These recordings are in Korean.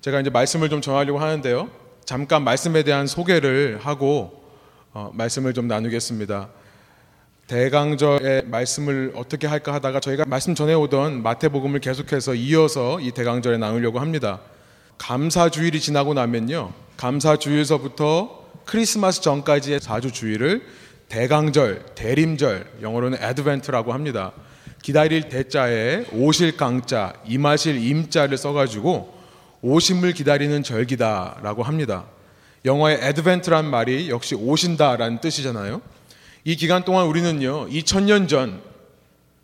제가 이제 말씀을 좀 전하려고 하는데요. 잠깐 말씀에 대한 소개를 하고 어, 말씀을 좀 나누겠습니다. 대강절의 말씀을 어떻게 할까 하다가 저희가 말씀 전해오던 마태복음을 계속해서 이어서 이 대강절에 나누려고 합니다. 감사주일이 지나고 나면요. 감사주일서부터 크리스마스 전까지의 4주 주일을 대강절, 대림절, 영어로는 애드벤트라고 합니다. 기다릴 대자에 오실 강자, 임하실 임자를 써가지고 오심을 기다리는 절기다라고 합니다. 영어의 애드벤트란 말이 역시 오신다라는 뜻이잖아요. 이 기간 동안 우리는요, 2000년 전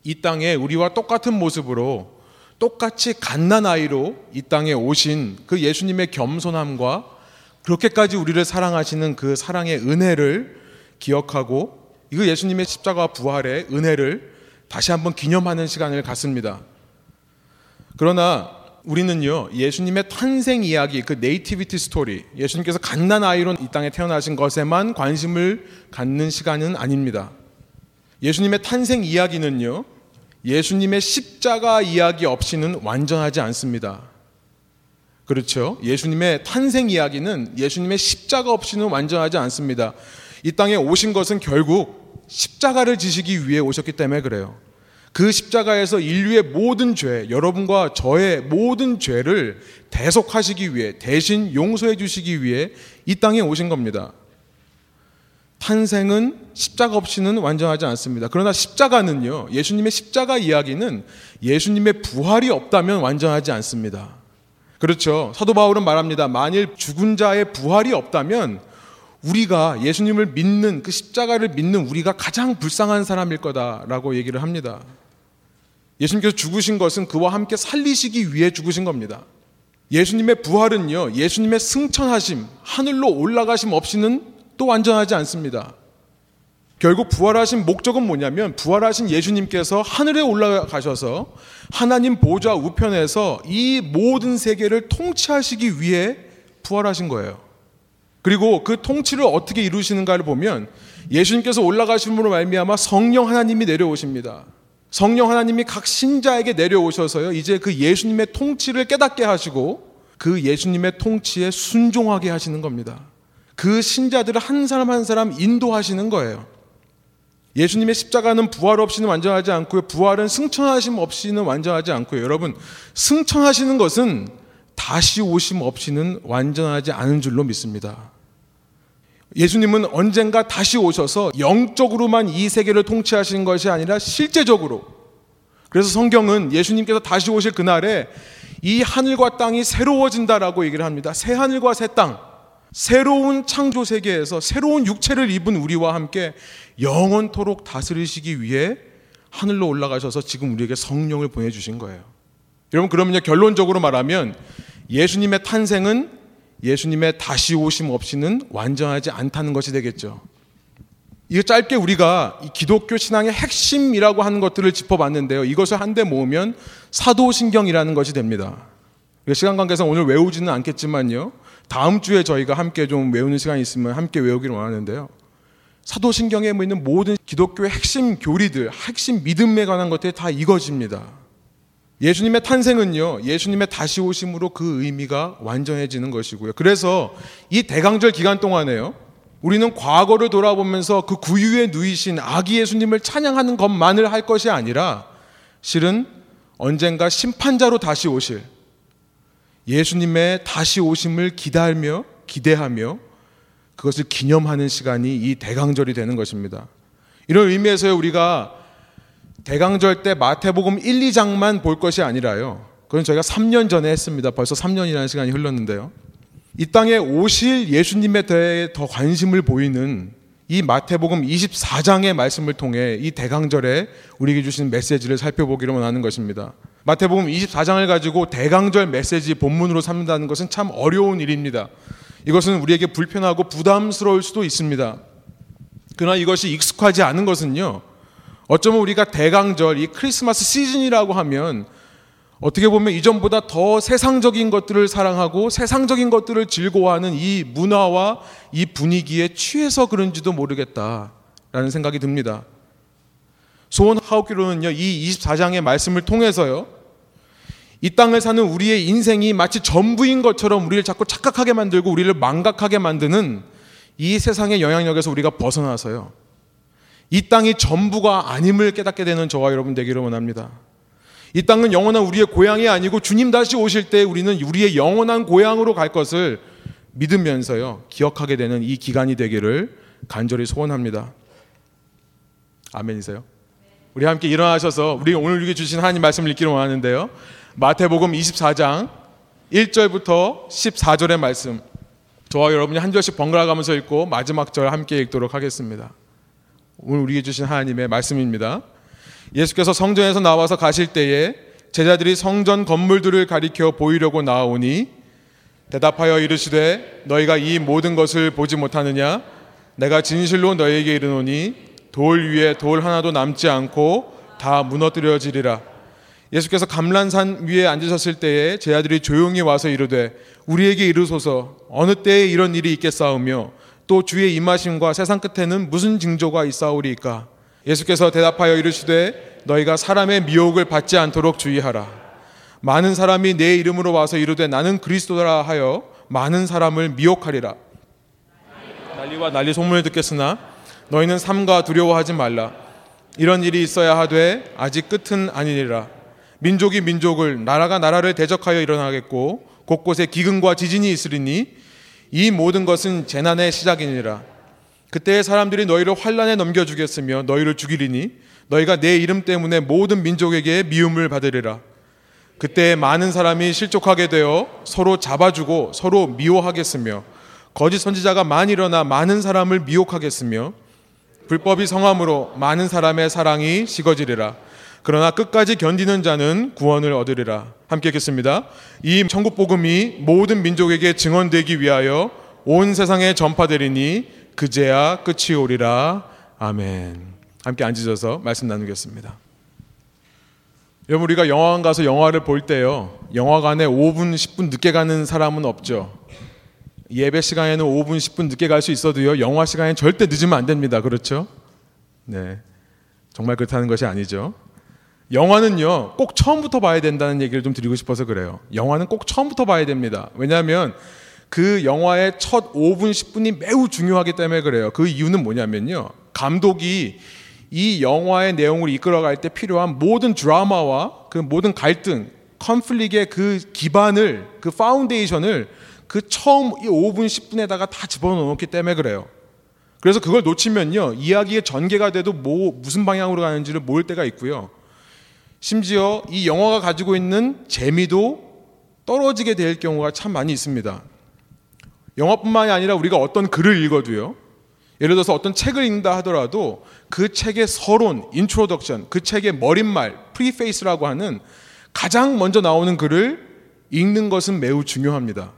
이 땅에 우리와 똑같은 모습으로 똑같이 갓난아이로 이 땅에 오신 그 예수님의 겸손함과 그렇게까지 우리를 사랑하시는 그 사랑의 은혜를 기억하고 이거 예수님의 십자가 부활의 은혜를 다시 한번 기념하는 시간을 갖습니다. 그러나 우리는요, 예수님의 탄생 이야기, 그 nativity story, 예수님께서 갓난 아이로 이 땅에 태어나신 것에만 관심을 갖는 시간은 아닙니다. 예수님의 탄생 이야기는요, 예수님의 십자가 이야기 없이는 완전하지 않습니다. 그렇죠. 예수님의 탄생 이야기는 예수님의 십자가 없이는 완전하지 않습니다. 이 땅에 오신 것은 결국 십자가를 지시기 위해 오셨기 때문에 그래요. 그 십자가에서 인류의 모든 죄, 여러분과 저의 모든 죄를 대속하시기 위해, 대신 용서해 주시기 위해 이 땅에 오신 겁니다. 탄생은 십자가 없이는 완전하지 않습니다. 그러나 십자가는요, 예수님의 십자가 이야기는 예수님의 부활이 없다면 완전하지 않습니다. 그렇죠. 사도 바울은 말합니다. 만일 죽은 자의 부활이 없다면 우리가 예수님을 믿는 그 십자가를 믿는 우리가 가장 불쌍한 사람일 거다라고 얘기를 합니다. 예수님께서 죽으신 것은 그와 함께 살리시기 위해 죽으신 겁니다. 예수님의 부활은요, 예수님의 승천하심, 하늘로 올라가심 없이는 또 완전하지 않습니다. 결국 부활하신 목적은 뭐냐면 부활하신 예수님께서 하늘에 올라가셔서 하나님 보좌 우편에서 이 모든 세계를 통치하시기 위해 부활하신 거예요. 그리고 그 통치를 어떻게 이루시는가를 보면 예수님께서 올라가심으로 말미암아 성령 하나님이 내려오십니다. 성령 하나님이 각 신자에게 내려오셔서요. 이제 그 예수님의 통치를 깨닫게 하시고 그 예수님의 통치에 순종하게 하시는 겁니다. 그 신자들을 한 사람 한 사람 인도하시는 거예요. 예수님의 십자가는 부활 없이는 완전하지 않고요. 부활은 승천하심 없이는 완전하지 않고요. 여러분, 승천하시는 것은 다시 오심 없이는 완전하지 않은 줄로 믿습니다. 예수님은 언젠가 다시 오셔서 영적으로만 이 세계를 통치하시는 것이 아니라 실제적으로 그래서 성경은 예수님께서 다시 오실 그날에 이 하늘과 땅이 새로워진다라고 얘기를 합니다. 새 하늘과 새 땅, 새로운 창조 세계에서 새로운 육체를 입은 우리와 함께 영원토록 다스리시기 위해 하늘로 올라가셔서 지금 우리에게 성령을 보내주신 거예요. 여러분, 그러면 결론적으로 말하면 예수님의 탄생은 예수님의 다시 오심 없이는 완전하지 않다는 것이 되겠죠. 이거 짧게 우리가 기독교 신앙의 핵심이라고 하는 것들을 짚어봤는데요. 이것을 한데 모으면 사도신경이라는 것이 됩니다. 시간 관계상 오늘 외우지는 않겠지만요. 다음 주에 저희가 함께 좀 외우는 시간이 있으면 함께 외우기를 원하는데요. 사도신경에 있는 모든 기독교의 핵심 교리들, 핵심 믿음에 관한 것들이 다 이것입니다. 예수님의 탄생은요, 예수님의 다시 오심으로 그 의미가 완전해지는 것이고요. 그래서 이 대강절 기간 동안에요, 우리는 과거를 돌아보면서 그 구유에 누이신 아기 예수님을 찬양하는 것만을 할 것이 아니라 실은 언젠가 심판자로 다시 오실 예수님의 다시 오심을 기다리며 기대하며 그것을 기념하는 시간이 이 대강절이 되는 것입니다. 이런 의미에서 우리가 대강절 때 마태복음 1, 2장만 볼 것이 아니라요. 그건 저희가 3년 전에 했습니다. 벌써 3년이라는 시간이 흘렀는데요. 이 땅에 오실 예수님에 대해 더 관심을 보이는 이 마태복음 24장의 말씀을 통해 이 대강절에 우리에게 주신 메시지를 살펴보기를 원하는 것입니다. 마태복음 24장을 가지고 대강절 메시지 본문으로 삼는다는 것은 참 어려운 일입니다. 이것은 우리에게 불편하고 부담스러울 수도 있습니다. 그러나 이것이 익숙하지 않은 것은요. 어쩌면 우리가 대강절, 이 크리스마스 시즌이라고 하면 어떻게 보면 이전보다 더 세상적인 것들을 사랑하고 세상적인 것들을 즐거워하는 이 문화와 이 분위기에 취해서 그런지도 모르겠다라는 생각이 듭니다. 소원 하옵기로는요, 이 24장의 말씀을 통해서요, 이 땅을 사는 우리의 인생이 마치 전부인 것처럼 우리를 자꾸 착각하게 만들고 우리를 망각하게 만드는 이 세상의 영향력에서 우리가 벗어나서요. 이 땅이 전부가 아님을 깨닫게 되는 저와 여러분 되기를 원합니다. 이 땅은 영원한 우리의 고향이 아니고 주님 다시 오실 때 우리는 우리의 영원한 고향으로 갈 것을 믿으면서요. 기억하게 되는 이 기간이 되기를 간절히 소원합니다. 아멘이세요? 우리 함께 일어나셔서 우리 오늘 우리에게 주신 하나님 말씀을 읽기를 원하는데요. 마태복음 24장 1절부터 14절의 말씀 저와 여러분이 한 절씩 번갈아 가면서 읽고 마지막 절 함께 읽도록 하겠습니다. 오늘 우리에게 주신 하나님의 말씀입니다. 예수께서 성전에서 나와서 가실 때에 제자들이 성전 건물들을 가리켜 보이려고 나오니 대답하여 이르시되 너희가 이 모든 것을 보지 못하느냐? 내가 진실로 너희에게 이르노니 돌 위에 돌 하나도 남지 않고 다 무너뜨려지리라. 예수께서 감란산 위에 앉으셨을 때에 제자들이 조용히 와서 이르되 우리에게 이르소서. 어느 때에 이런 일이 있겠사오며 또 주의 임하심과 세상 끝에는 무슨 징조가 있사오리이까? 예수께서 대답하여 이르시되 너희가 사람의 미혹을 받지 않도록 주의하라. 많은 사람이 내 이름으로 와서 이르되 나는 그리스도라 하여 많은 사람을 미혹하리라. 난리와 난리 소문을 듣겠으나 너희는 삼가 두려워하지 말라. 이런 일이 있어야 하되 아직 끝은 아니니라. 민족이 민족을 나라가 나라를 대적하여 일어나겠고 곳곳에 기근과 지진이 있으리니 이 모든 것은 재난의 시작이니라. 그때 사람들이 너희를 환란에 넘겨주겠으며 너희를 죽이리니 너희가 내 이름 때문에 모든 민족에게 미움을 받으리라. 그때 많은 사람이 실족하게 되어 서로 잡아주고 서로 미워하겠으며 거짓 선지자가 많이 일어나 많은 사람을 미혹하겠으며 불법이 성함으로 많은 사람의 사랑이 식어지리라. 그러나 끝까지 견디는 자는 구원을 얻으리라. 함께 읽겠습니다. 이 천국 복음이 모든 민족에게 증언되기 위하여 온 세상에 전파되리니 그제야 끝이 오리라. 아멘. 함께 앉으셔서 말씀 나누겠습니다. 여러분 우리가 영화관 가서 영화를 볼 때요. 영화관에 5분, 10분 늦게 가는 사람은 없죠. 예배 시간에는 5분, 10분 늦게 갈 수 있어도요. 영화 시간에 절대 늦으면 안 됩니다. 그렇죠? 네. 정말 그렇다는 것이 아니죠. 영화는요, 꼭 처음부터 봐야 된다는 얘기를 좀 드리고 싶어서 그래요. 영화는 꼭 처음부터 봐야 됩니다. 왜냐하면 그 영화의 첫 5분, 10분이 매우 중요하기 때문에 그래요. 그 이유는 뭐냐면요. 감독이 이 영화의 내용을 이끌어갈 때 필요한 모든 드라마와 그 모든 갈등, conflict의 그 기반을, 그 foundation을 그 처음 이 5분, 10분에다가 다 집어넣었기 때문에 그래요. 그래서 그걸 놓치면요. 이야기의 전개가 돼도 뭐, 무슨 방향으로 가는지를 모를 때가 있고요. 심지어 이 영화가 가지고 있는 재미도 떨어지게 될 경우가 참 많이 있습니다. 영화뿐만이 아니라 우리가 어떤 글을 읽어도요. 예를 들어서 어떤 책을 읽는다 하더라도 그 책의 서론, introduction, 그 책의 머릿말, preface라고 하는 가장 먼저 나오는 글을 읽는 것은 매우 중요합니다.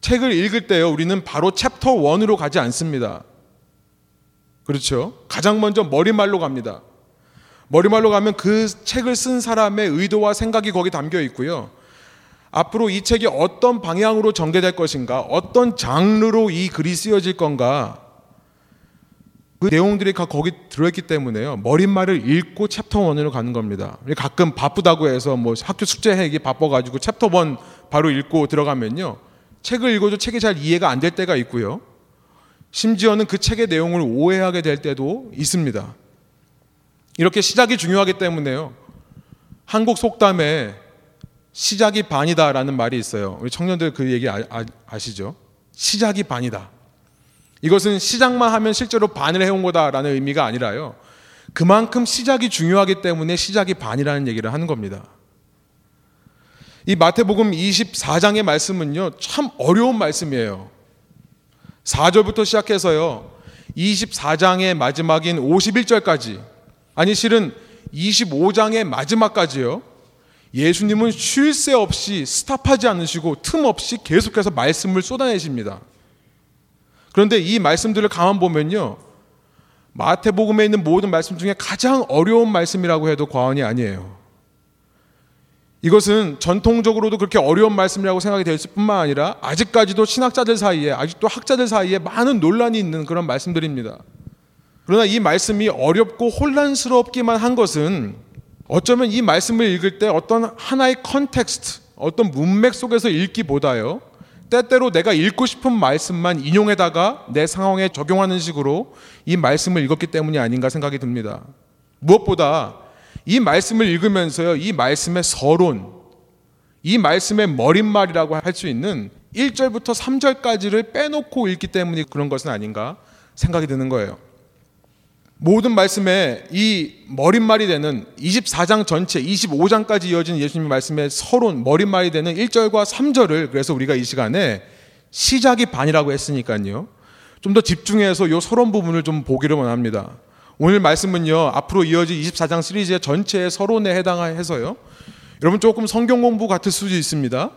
책을 읽을 때요, 우리는 바로 챕터 1으로 가지 않습니다. 그렇죠? 가장 먼저 머릿말로 갑니다. 머리말로 가면 그 책을 쓴 사람의 의도와 생각이 거기 담겨 있고요. 앞으로 이 책이 어떤 방향으로 전개될 것인가, 어떤 장르로 이 글이 쓰여질 건가, 그 내용들이 다 거기 들어있기 때문에요. 머릿말을 읽고 챕터 1으로 가는 겁니다. 가끔 바쁘다고 해서 뭐 학교 숙제하기 바빠가지고 챕터 1 바로 읽고 들어가면요. 책을 읽어도 책이 잘 이해가 안 될 때가 있고요. 심지어는 그 책의 내용을 오해하게 될 때도 있습니다. 이렇게 시작이 중요하기 때문에요. 한국 속담에 시작이 반이다라는 말이 있어요. 우리 청년들 그 얘기 아, 아 시죠 시작이 반이다. 이것은 시작만 하면 실제로 반을 해온 거다라는 의미가 아니라요. 그만큼 시작이 중요하기 때문에 시작이 반이라는 얘기를 하는 겁니다. 이 마태복음 24장의 말씀은요, 참 어려운 말씀이에요. 4절부터 시작해서요, 24장의 마지막인 51절까지 아니 실은 25장의 마지막까지요. 예수님은 쉴 새 없이 스탑하지 않으시고 틈 없이 계속해서 말씀을 쏟아내십니다. 그런데 이 말씀들을 가만 보면요. 마태복음에 있는 모든 말씀 중에 가장 어려운 말씀이라고 해도 과언이 아니에요. 이것은 전통적으로도 그렇게 어려운 말씀이라고 생각이 될 뿐만 아니라 아직까지도 신학자들 사이에 아직도 학자들 사이에 많은 논란이 있는 그런 말씀들입니다. 그러나 이 말씀이 어렵고 혼란스럽기만 한 것은 어쩌면 이 말씀을 읽을 때 어떤 하나의 context, 어떤 문맥 속에서 읽기보다요. 때때로 내가 읽고 싶은 말씀만 인용해다가 내 상황에 적용하는 식으로 이 말씀을 읽었기 때문이 아닌가 생각이 듭니다. 무엇보다 이 말씀을 읽으면서요, 이 말씀의 서론, 이 말씀의 머릿말이라고 할 수 있는 1절부터 3절까지를 빼놓고 읽기 때문에 그런 것은 아닌가 생각이 드는 거예요. 모든 말씀에 이 머릿말이 되는 24장 전체 25장까지 이어진 예수님 말씀의 서론 머릿말이 되는 1절과 3절을 그래서 우리가 이 시간에 시작이 반이라고 했으니까요. 좀 더 집중해서 이 서론 부분을 좀 보기를 원합니다. 오늘 말씀은요. 앞으로 이어질 24장 시리즈의 전체의 서론에 해당해서요. 여러분 조금 성경 공부 같을 수도 있습니다.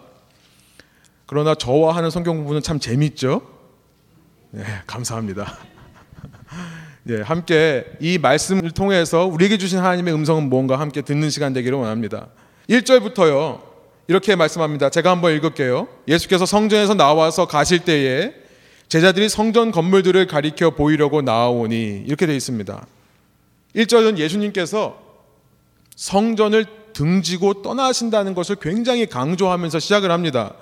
그러나 저와 하는 성경 공부는 참 재밌죠? 네, 감사합니다. 예, 함께 이 말씀을 통해서 우리에게 주신 하나님의 음성은 무언가 함께 듣는 시간 되기를 원합니다. 1절부터요. 이렇게 말씀합니다. 제가 한번 읽을게요. 예수께서 성전에서 나와서 가실 때에 제자들이 성전 건물들을 가리켜 보이려고 나아오니 이렇게 되어 있습니다. 1절은 예수님께서 성전을 등지고 떠나신다는 것을 굉장히 강조하면서 시작을 합니다.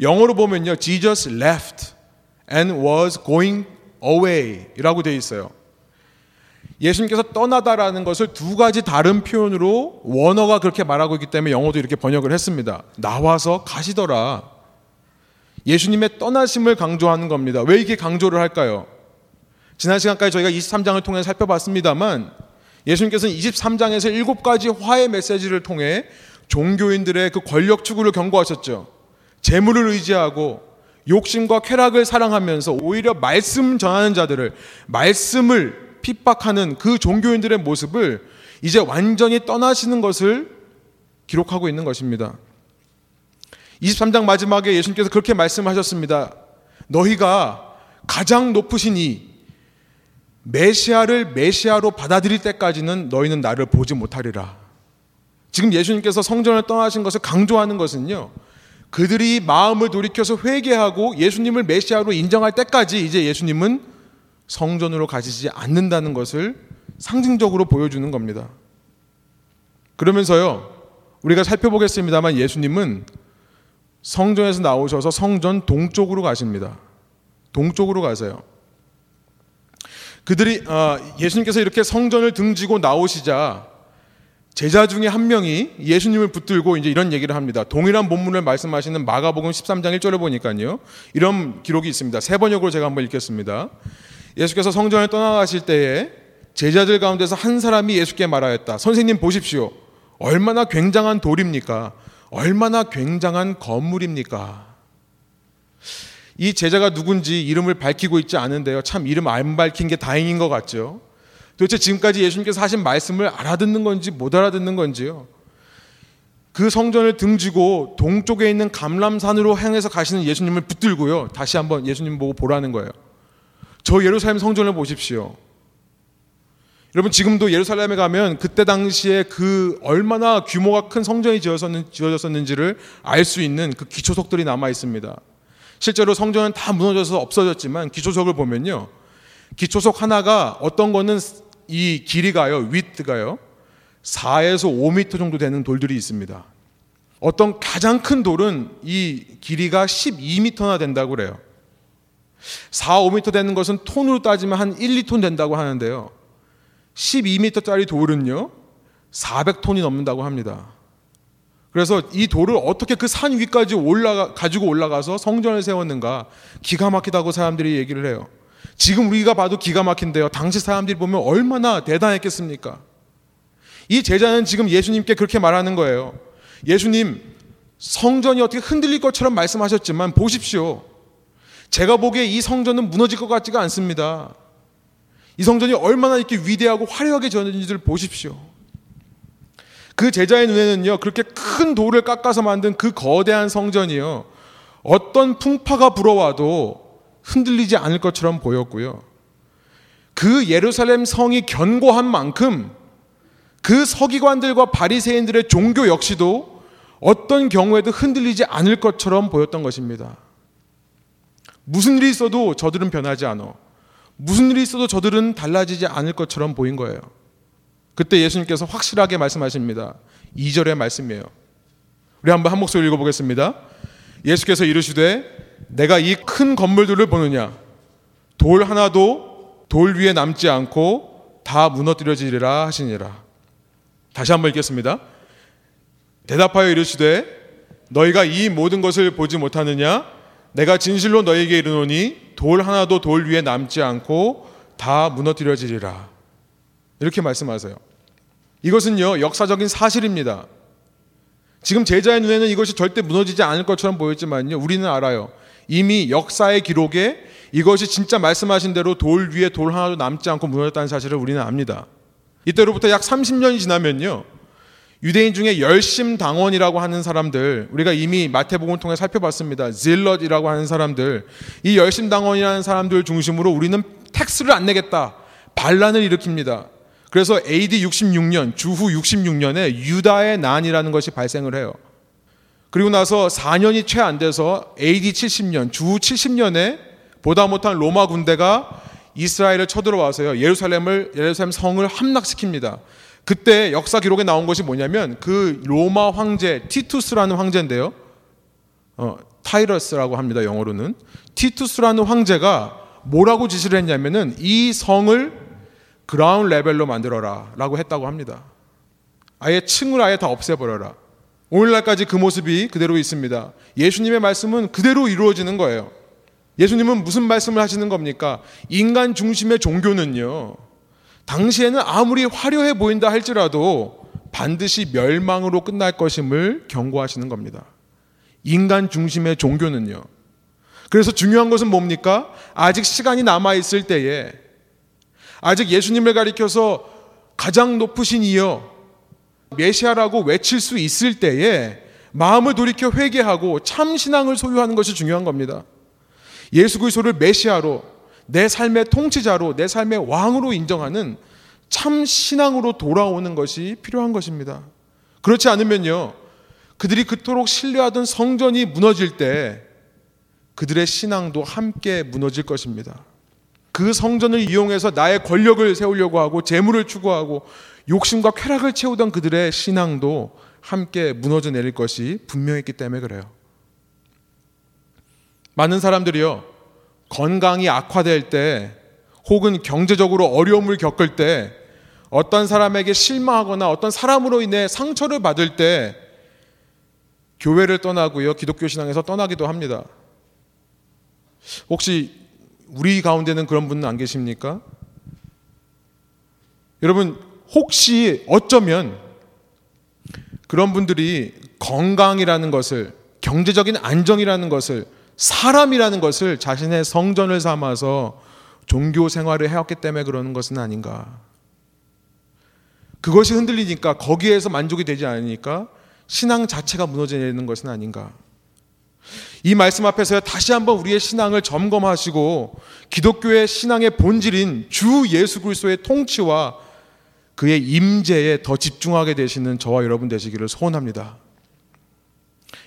영어로 보면요. Jesus left and was going away라고 되어 있어요. 예수님께서 떠나다라는 것을 두 가지 다른 표현으로 원어가 그렇게 말하고 있기 때문에 영어도 이렇게 번역을 했습니다. 나와서 가시더라. 예수님의 떠나심을 강조하는 겁니다. 왜 이렇게 강조를 할까요? 지난 시간까지 저희가 23장을 통해 살펴봤습니다만 예수님께서는 23장에서 일곱 가지 화해 메시지를 통해 종교인들의 그 권력 추구를 경고하셨죠. 재물을 의지하고 욕심과 쾌락을 사랑하면서 오히려 말씀 전하는 자들을 말씀을 핍박하는 그 종교인들의 모습을 이제 완전히 떠나시는 것을 기록하고 있는 것입니다. 23장 마지막에 예수님께서 그렇게 말씀하셨습니다. 너희가 가장 높으신 이 메시아를 메시아로 받아들일 때까지는 너희는 나를 보지 못하리라. 지금 예수님께서 성전을 떠나신 것을 강조하는 것은요. 그들이 마음을 돌이켜서 회개하고 예수님을 메시아로 인정할 때까지 이제 예수님은 성전으로 가시지 않는다는 것을 상징적으로 보여주는 겁니다. 그러면서요, 우리가 살펴보겠습니다만 예수님은 성전에서 나오셔서 성전 동쪽으로 가십니다. 동쪽으로 가세요. 그들이 아, 예수님께서 이렇게 성전을 등지고 나오시자 제자 중에 한 명이 예수님을 붙들고 이제 이런 얘기를 합니다. 동일한 본문을 말씀하시는 마가복음 13장 1절을 보니까요. 이런 기록이 있습니다. 세 번역으로 제가 한번 읽겠습니다. 예수께서 성전을 떠나가실 때에 제자들 가운데서 한 사람이 예수께 말하였다. 선생님 보십시오. 얼마나 굉장한 돌입니까? 얼마나 굉장한 건물입니까? 이 제자가 누군지 이름을 밝히고 있지 않은데요. 참 이름 안 밝힌 게 다행인 것 같죠. 도대체 지금까지 예수님께서 하신 말씀을 알아듣는 건지 못 알아듣는 건지요. 그 성전을 등지고 동쪽에 있는 감람산으로 향해서 가시는 예수님을 붙들고요. 다시 한번 예수님 보고 보라는 거예요. 저 예루살렘 성전을 보십시오. 여러분 지금도 예루살렘에 가면 그때 당시에 그 얼마나 규모가 큰 성전이 지어졌었는지를 알 수 있는 그 기초석들이 남아 있습니다. 실제로 성전은 다 무너져서 없어졌지만 기초석을 보면요. 기초석 하나가 어떤 거는 이 길이가요, 위트가요. 4에서 5미터 정도 되는 돌들이 있습니다. 어떤 가장 큰 돌은 이 길이가 12미터나 된다고 그래요. 4, 5미터 되는 것은 톤으로 따지면 한 1, 2톤 된다고 하는데요. 12미터짜리 돌은요, 400톤이 넘는다고 합니다. 그래서 이 돌을 어떻게 그 산 위까지 올라가, 가지고 올라가서 성전을 세웠는가 기가 막히다고 사람들이 얘기를 해요. 지금 우리가 봐도 기가 막힌데요. 당시 사람들이 보면 얼마나 대단했겠습니까? 이 제자는 지금 예수님께 그렇게 말하는 거예요. 예수님, 성전이 어떻게 흔들릴 것처럼 말씀하셨지만 보십시오. 제가 보기에 이 성전은 무너질 것 같지가 않습니다. 이 성전이 얼마나 이렇게 위대하고 화려하게 지어졌는지를 보십시오. 그 제자의 눈에는요, 그렇게 큰 돌을 깎아서 만든 그 거대한 성전이요, 어떤 풍파가 불어와도 흔들리지 않을 것처럼 보였고요. 그 예루살렘 성이 견고한 만큼 그 서기관들과 바리새인들의 종교 역시도 어떤 경우에도 흔들리지 않을 것처럼 보였던 것입니다. 무슨 일이 있어도 저들은 변하지 않아. 무슨 일이 있어도 저들은 달라지지 않을 것처럼 보인 거예요. 그때 예수님께서 확실하게 말씀하십니다. 2절의 말씀이에요. 우리 한번 한 목소리 읽어보겠습니다. 예수께서 이르시되 내가 이 큰 건물들을 보느냐 돌 하나도 돌 위에 남지 않고 다 무너뜨려지리라 하시니라. 다시 한번 읽겠습니다. 대답하여 이르시되 너희가 이 모든 것을 보지 못하느냐 내가 진실로 너희에게 이르노니 돌 하나도 돌 위에 남지 않고 다 무너뜨려지리라. 이렇게 말씀하세요. 이것은요, 역사적인 사실입니다. 지금 제자의 눈에는 이것이 절대 무너지지 않을 것처럼 보였지만요, 우리는 알아요. 이미 역사의 기록에 이것이 진짜 말씀하신 대로 돌 위에 돌 하나도 남지 않고 무너졌다는 사실을 우리는 압니다. 이때로부터 약 30년이 지나면요. 유대인 중에 열심 당원이라고 하는 사람들, 우리가 이미 마태복음을 통해 살펴봤습니다. 질럿이라고 하는 사람들, 이 열심 당원이라는 사람들 중심으로 우리는 텍스를 안 내겠다. 반란을 일으킵니다. 그래서 AD 66년, 주후 66년에 유다의 난이라는 것이 발생을 해요. 그리고 나서 4년이 채 안 돼서 AD 70년, 주후 70년에 보다 못한 로마 군대가 이스라엘을 쳐들어와서요. 예루살렘을 예루살렘 성을 함락시킵니다. 그때 역사 기록에 나온 것이 뭐냐면 그 로마 황제 티투스라는 황제인데요. 어, 타이러스라고 합니다. 영어로는 티투스라는 황제가 뭐라고 지시를 했냐면은 이 성을 그라운 레벨로 만들어라 라고 했다고 합니다. 아예 층을 아예 다 없애버려라. 오늘날까지 그 모습이 그대로 있습니다. 예수님의 말씀은 그대로 이루어지는 거예요. 예수님은 무슨 말씀을 하시는 겁니까? 인간 중심의 종교는요, 당시에는 아무리 화려해 보인다 할지라도 반드시 멸망으로 끝날 것임을 경고하시는 겁니다. 인간 중심의 종교는요. 그래서 중요한 것은 뭡니까? 아직 시간이 남아있을 때에 아직 예수님을 가리켜서 가장 높으신 이여 메시아라고 외칠 수 있을 때에 마음을 돌이켜 회개하고 참 신앙을 소유하는 것이 중요한 겁니다. 예수 그리스도를 메시아로 내 삶의 통치자로 내 삶의 왕으로 인정하는 참 신앙으로 돌아오는 것이 필요한 것입니다. 그렇지 않으면요. 그들이 그토록 신뢰하던 성전이 무너질 때 그들의 신앙도 함께 무너질 것입니다. 그 성전을 이용해서 나의 권력을 세우려고 하고 재물을 추구하고 욕심과 쾌락을 채우던 그들의 신앙도 함께 무너져 내릴 것이 분명했기 때문에 그래요. 많은 사람들이요, 건강이 악화될 때 혹은 경제적으로 어려움을 겪을 때 어떤 사람에게 실망하거나 어떤 사람으로 인해 상처를 받을 때 교회를 떠나고요, 기독교 신앙에서 떠나기도 합니다. 혹시 우리 가운데는 그런 분은 안 계십니까? 여러분, 혹시 어쩌면 그런 분들이 건강이라는 것을, 경제적인 안정이라는 것을, 사람이라는 것을 자신의 성전을 삼아서 종교 생활을 해왔기 때문에 그러는 것은 아닌가. 그것이 흔들리니까 거기에서 만족이 되지 않으니까 신앙 자체가 무너져 내리는 것은 아닌가. 이 말씀 앞에서 다시 한번 우리의 신앙을 점검하시고 기독교의 신앙의 본질인 주 예수 그리스도의 통치와 그의 임재에 더 집중하게 되시는 저와 여러분 되시기를 소원합니다.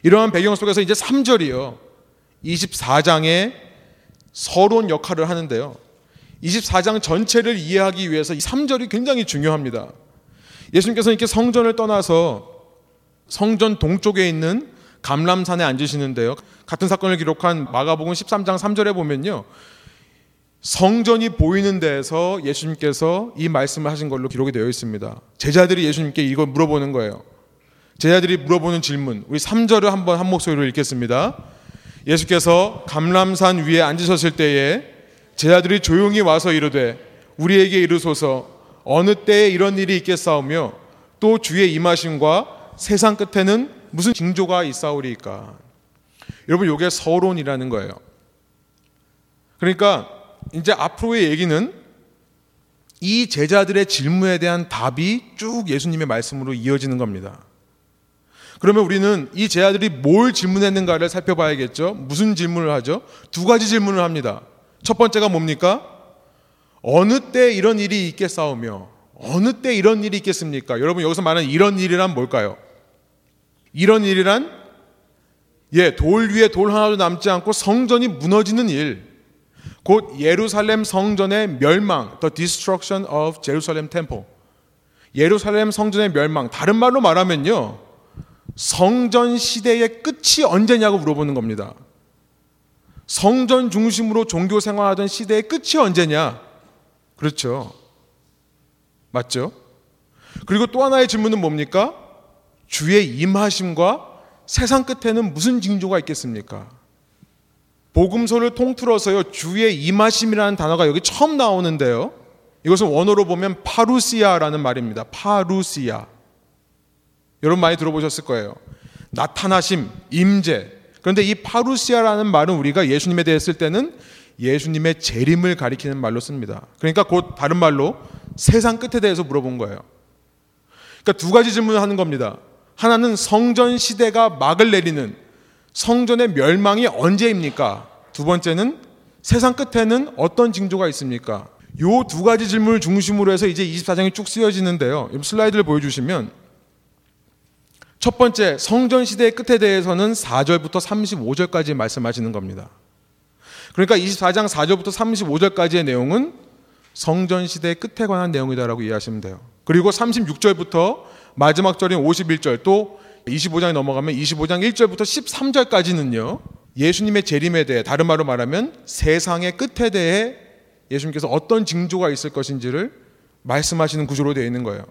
이러한 배경 속에서 이제 3절이요. 24장의 서론 역할을 하는데요. 24장 전체를 이해하기 위해서 이 3절이 굉장히 중요합니다. 예수님께서 이렇게 성전을 떠나서 성전 동쪽에 있는 감람산에 앉으시는데요. 같은 사건을 기록한 마가복음 13장 3절에 보면요. 성전이 보이는 데에서 예수님께서 이 말씀을 하신 걸로 기록이 되어 있습니다. 제자들이 예수님께 이걸 물어보는 거예요. 제자들이 물어보는 질문. 우리 3절을 한번 한 목소리로 읽겠습니다. 예수께서 감람산 위에 앉으셨을 때에 제자들이 조용히 와서 이르되 우리에게 이르소서 어느 때에 이런 일이 있겠사오며 또 주의 임하심과 세상 끝에는 무슨 징조가 있사오리까? 여러분, 이게 서론이라는 거예요. 그러니까 이제 앞으로의 얘기는 이 제자들의 질문에 대한 답이 쭉 예수님의 말씀으로 이어지는 겁니다. 그러면 우리는 이 제자들이 뭘 질문했는가를 살펴봐야겠죠. 무슨 질문을 하죠? 두 가지 질문을 합니다. 첫 번째가 뭡니까? 어느 때 이런 일이 있겠사오며 어느 때 이런 일이 있겠습니까? 여러분 여기서 말하는 이런 일이란 뭘까요? 이런 일이란 예, 돌 위에 돌 하나도 남지 않고 성전이 무너지는 일. 곧 예루살렘 성전의 멸망, the destruction of Jerusalem temple. 예루살렘 성전의 멸망, 다른 말로 말하면요. 성전 시대의 끝이 언제냐고 물어보는 겁니다. 성전 중심으로 종교 생활하던 시대의 끝이 언제냐? 그렇죠. 맞죠? 그리고 또 하나의 질문은 뭡니까? 주의 임하심과 세상 끝에는 무슨 징조가 있겠습니까? 복음서를 통틀어서요, 주의 임하심이라는 단어가 여기 처음 나오는데요. 이것은 원어로 보면 파루시아라는 말입니다. 파루시아. 여러분 많이 들어보셨을 거예요. 나타나심, 임재. 그런데 이 파루시아라는 말은 우리가 예수님에 대해 쓸 때는 예수님의 재림을 가리키는 말로 씁니다. 그러니까 곧 다른 말로 세상 끝에 대해서 물어본 거예요. 그러니까 두 가지 질문을 하는 겁니다. 하나는 성전 시대가 막을 내리는 성전의 멸망이 언제입니까? 두 번째는 세상 끝에는 어떤 징조가 있습니까? 요 두 가지 질문을 중심으로 해서 이제 24장이 쭉 쓰여지는데요. 슬라이드를 보여주시면 첫 번째 성전 시대의 끝에 대해서는 4절부터 35절까지 말씀하시는 겁니다. 그러니까 24장 4절부터 35절까지의 내용은 성전 시대의 끝에 관한 내용이다라고 이해하시면 돼요. 그리고 36절부터 마지막 절인 51절 또 25장에 넘어가면 25장 1절부터 13절까지는요. 예수님의 재림에 대해 다른 말로 말하면 세상의 끝에 대해 예수님께서 어떤 징조가 있을 것인지를 말씀하시는 구조로 되어 있는 거예요.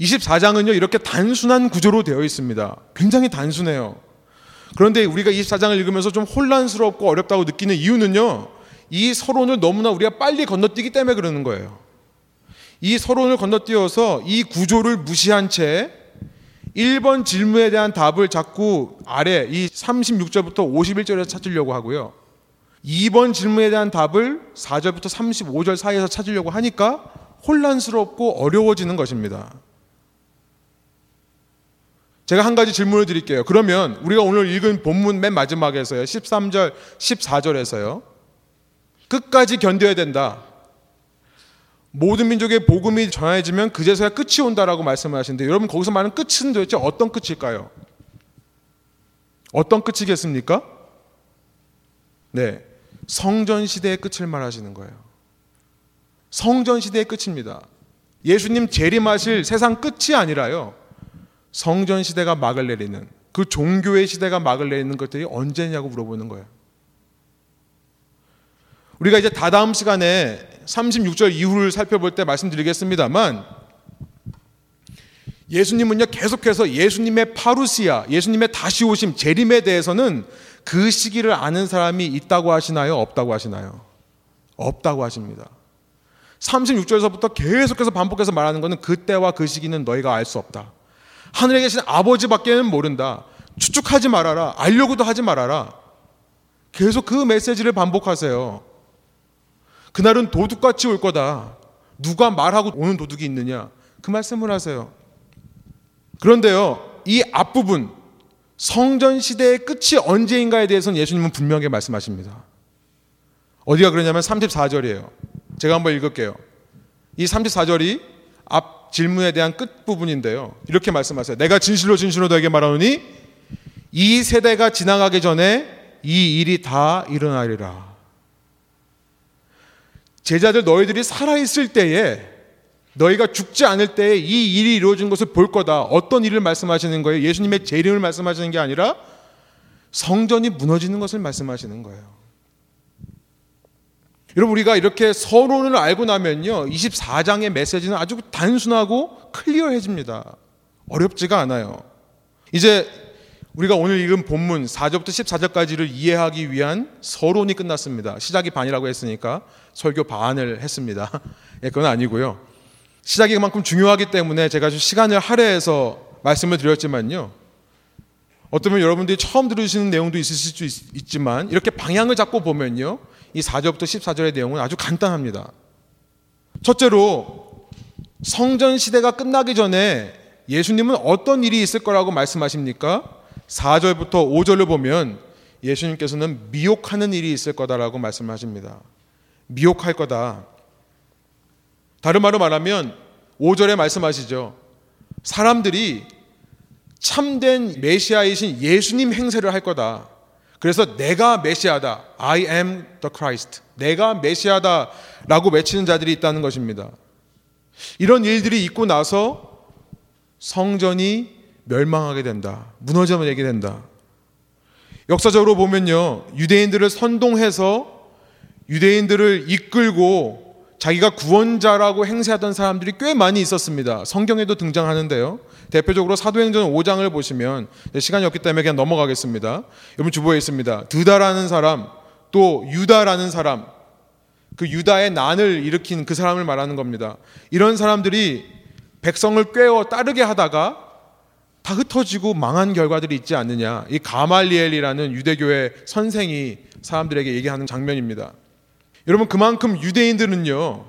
24장은요, 이렇게 단순한 구조로 되어 있습니다. 굉장히 단순해요. 그런데 우리가 24장을 읽으면서 좀 혼란스럽고 어렵다고 느끼는 이유는요, 이 서론을 너무나 우리가 빨리 건너뛰기 때문에 그러는 거예요. 이 서론을 건너뛰어서 이 구조를 무시한 채 1번 질문에 대한 답을 자꾸 아래 이 36절부터 51절에서 찾으려고 하고요. 2번 질문에 대한 답을 4절부터 35절 사이에서 찾으려고 하니까 혼란스럽고 어려워지는 것입니다. 제가 한 가지 질문을 드릴게요. 그러면 우리가 오늘 읽은 본문 맨 마지막에서요. 13절, 14절에서요. 끝까지 견뎌야 된다. 모든 민족의 복음이 전해지면 그제서야 끝이 온다라고 말씀을 하시는데 여러분 거기서 말하는 끝은 도대체 어떤 끝일까요? 어떤 끝이겠습니까? 네. 성전 시대의 끝을 말하시는 거예요. 성전 시대의 끝입니다. 예수님 재림하실 세상 끝이 아니라요. 성전 시대가 막을 내리는 그 종교의 시대가 막을 내리는 것들이 언제냐고 물어보는 거예요. 우리가 이제 다다음 시간에 36절 이후를 살펴볼 때 말씀드리겠습니다만 예수님은요 계속해서 예수님의 파루시아, 예수님의 다시 오심, 재림에 대해서는 그 시기를 아는 사람이 있다고 하시나요? 없다고 하시나요? 없다고 하십니다. 36절에서부터 계속해서 반복해서 말하는 것은 그때와 그 시기는 너희가 알 수 없다. 하늘에 계신 아버지밖에는 모른다. 추측하지 말아라. 알려고도 하지 말아라. 계속 그 메시지를 반복하세요. 그날은 도둑같이 올 거다. 누가 말하고 오는 도둑이 있느냐? 그 말씀을 하세요. 그런데요, 이 앞부분, 성전 시대의 끝이 언제인가에 대해서는 예수님은 분명하게 말씀하십니다. 어디가 그러냐면 34절이에요. 제가 한번 읽을게요. 이 34절이 앞 질문에 대한 끝 부분인데요. 이렇게 말씀하세요. 내가 진실로 진실로 너에게 말하노니 이 세대가 지나가기 전에 이 일이 다 일어나리라. 제자들 너희들이 살아있을 때에 너희가 죽지 않을 때에 이 일이 이루어진 것을 볼 거다. 어떤 일을 말씀하시는 거예요? 예수님의 재림을 말씀하시는 게 아니라 성전이 무너지는 것을 말씀하시는 거예요. 여러분 우리가 이렇게 서론을 알고 나면요. 24장의 메시지는 아주 단순하고 클리어해집니다. 어렵지가 않아요. 이제 우리가 오늘 읽은 본문 4절부터 14절까지를 이해하기 위한 서론이 끝났습니다. 시작이 반이라고 했으니까 설교 반을 했습니다. 예, 그건 아니고요. 시작이 그만큼 중요하기 때문에 제가 좀 시간을 할애해서 말씀을 드렸지만요. 어쩌면 여러분들이 처음 들으시는 내용도 있으실 수 있, 지만 이렇게 방향을 잡고 보면요. 이 4절부터 14절의 내용은 아주 간단합니다. 첫째로 성전 시대가 끝나기 전에 예수님은 어떤 일이 있을 거라고 말씀하십니까? 4절부터 5절을 보면 예수님께서는 미혹하는 일이 있을 거다라고 말씀하십니다. 미혹할 거다. 다른 말로 말하면 5절에 말씀하시죠. 사람들이 참된 메시아이신 예수님 행세를 할 거다. 그래서 내가 메시아다. I am the Christ. 내가 메시아다라고 외치는 자들이 있다는 것입니다. 이런 일들이 있고 나서 성전이 멸망하게 된다. 무너져내게 된다. 역사적으로 보면요. 유대인들을 선동해서 유대인들을 이끌고 자기가 구원자라고 행세하던 사람들이 꽤 많이 있었습니다. 성경에도 등장하는데요. 대표적으로 사도행전 5장을 보시면 시간이 없기 때문에 그냥 넘어가겠습니다. 여러분 주보에 있습니다. 드다라는 사람, 또 유다라는 사람, 그 유다의 난을 일으킨 그 사람을 말하는 겁니다. 이런 사람들이 백성을 꿰어 따르게 하다가 다 흩어지고 망한 결과들이 있지 않느냐. 이 가말리엘이라는 유대교의 선생이 사람들에게 얘기하는 장면입니다. 여러분 그만큼 유대인들은요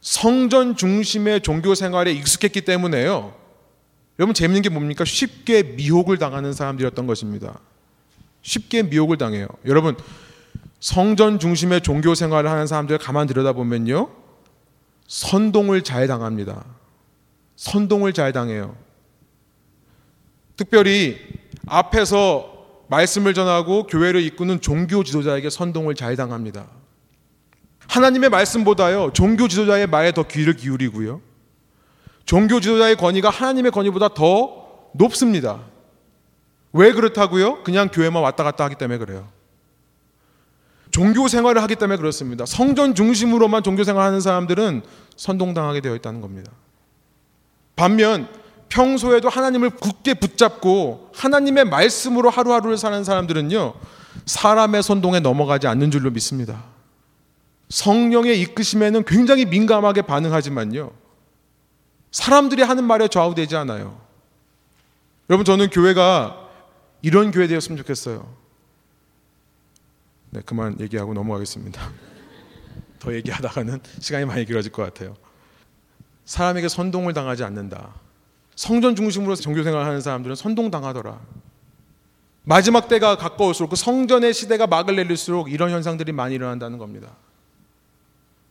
성전 중심의 종교 생활에 익숙했기 때문에요. 여러분 재밌는 게 뭡니까? 쉽게 미혹을 당하는 사람들이었던 것입니다. 쉽게 미혹을 당해요. 여러분 성전 중심의 종교 생활을 하는 사람들 가만 들여다보면요. 선동을 잘 당합니다. 선동을 잘 당해요. 특별히 앞에서 말씀을 전하고 교회를 이끄는 종교 지도자에게 선동을 잘 당합니다. 하나님의 말씀보다요, 종교 지도자의 말에 더 귀를 기울이고요. 종교 지도자의 권위가 하나님의 권위보다 더 높습니다. 왜 그렇다고요? 그냥 교회만 왔다 갔다 하기 때문에 그래요. 종교 생활을 하기 때문에 그렇습니다. 성전 중심으로만 종교 생활하는 사람들은 선동당하게 되어 있다는 겁니다. 반면 평소에도 하나님을 굳게 붙잡고 하나님의 말씀으로 하루하루를 사는 사람들은요, 사람의 선동에 넘어가지 않는 줄로 믿습니다. 성령의 이끄심에는 굉장히 민감하게 반응하지만요. 사람들이 하는 말에 좌우되지 않아요. 여러분, 저는 교회가 이런 교회 되었으면 좋겠어요. 네, 그만 얘기하고 넘어가겠습니다. 더 얘기하다가는 시간이 많이 길어질 것 같아요. 사람에게 선동을 당하지 않는다. 성전 중심으로 종교 생활을 하는 사람들은 선동당하더라. 마지막 때가 가까울수록 그 성전의 시대가 막을 내릴수록 이런 현상들이 많이 일어난다는 겁니다.